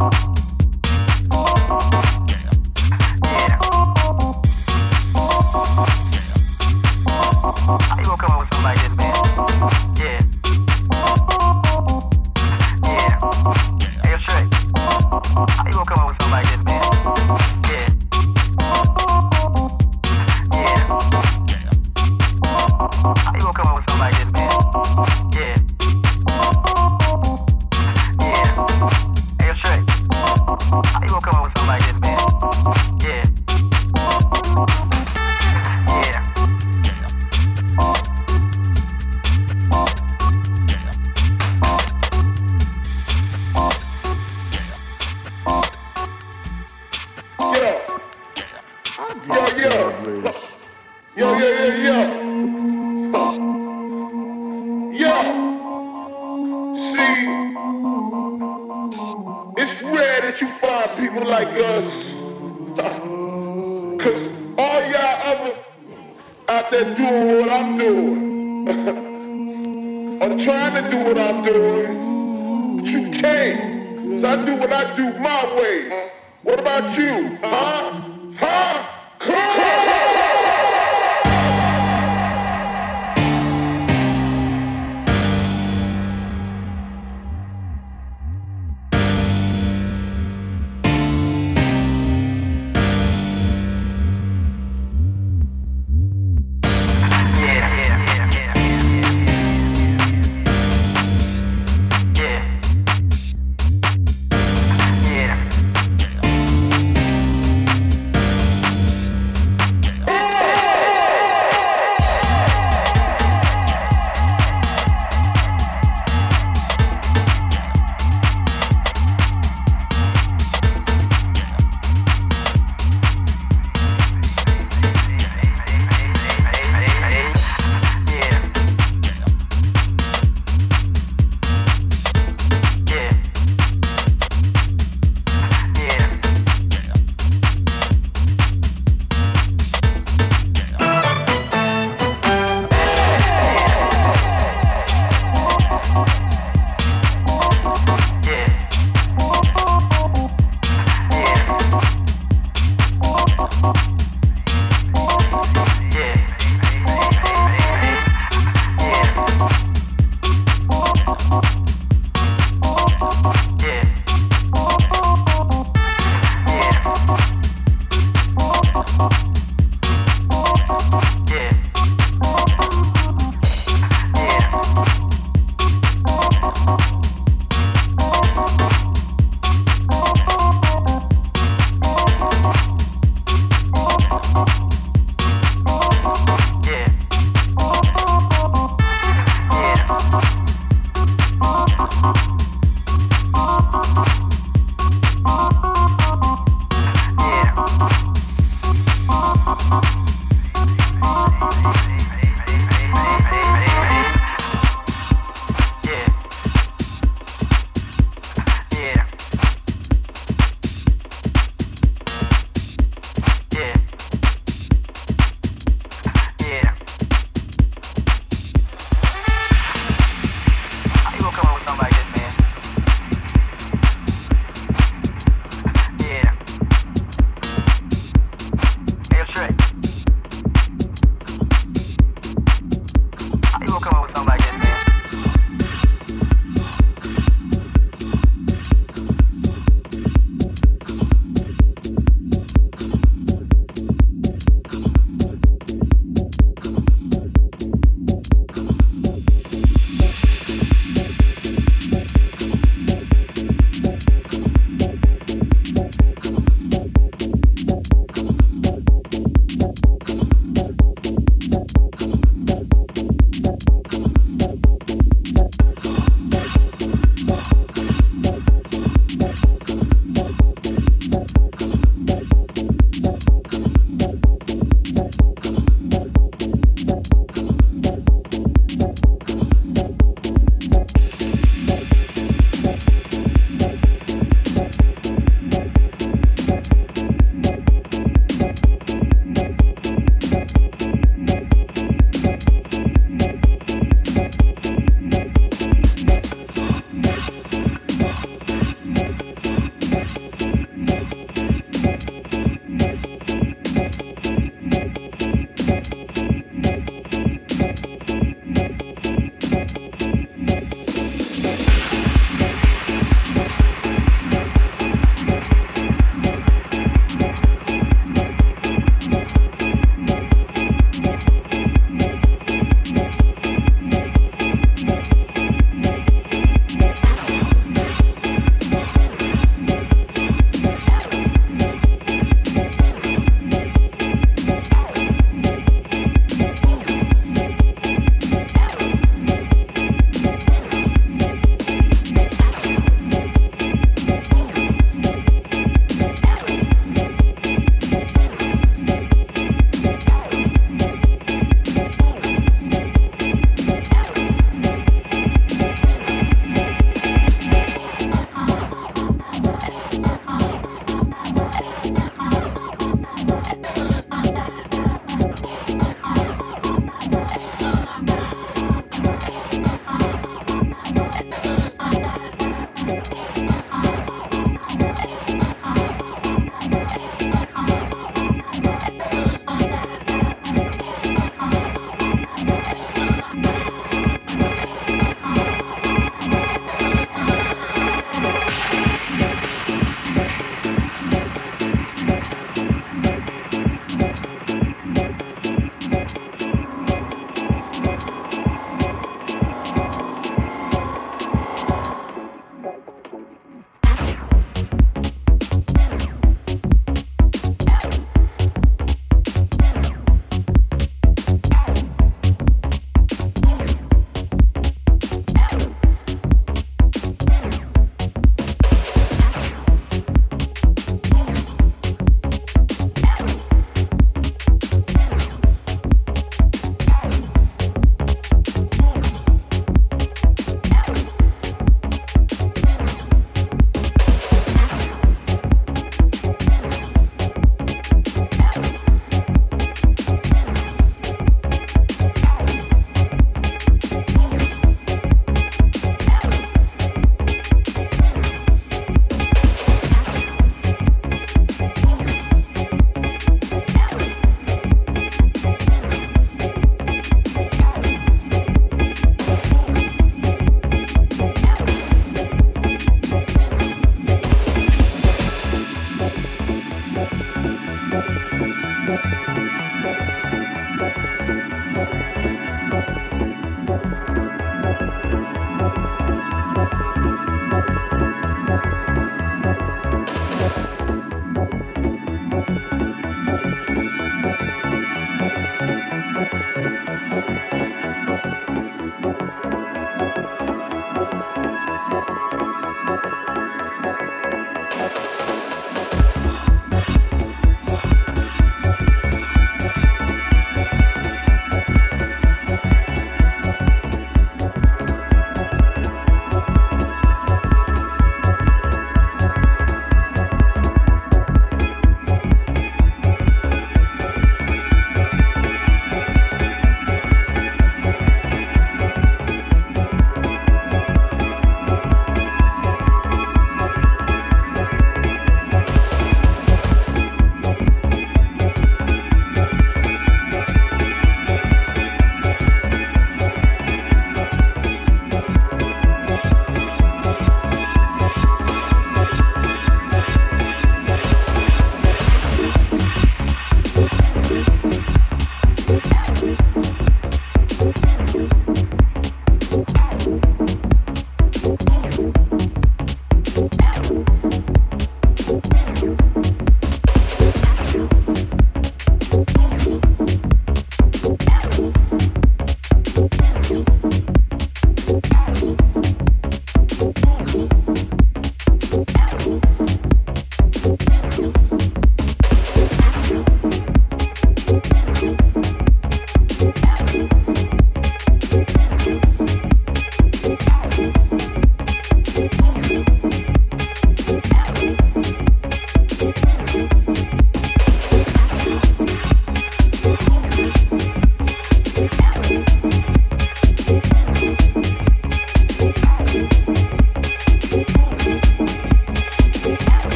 Uh-huh.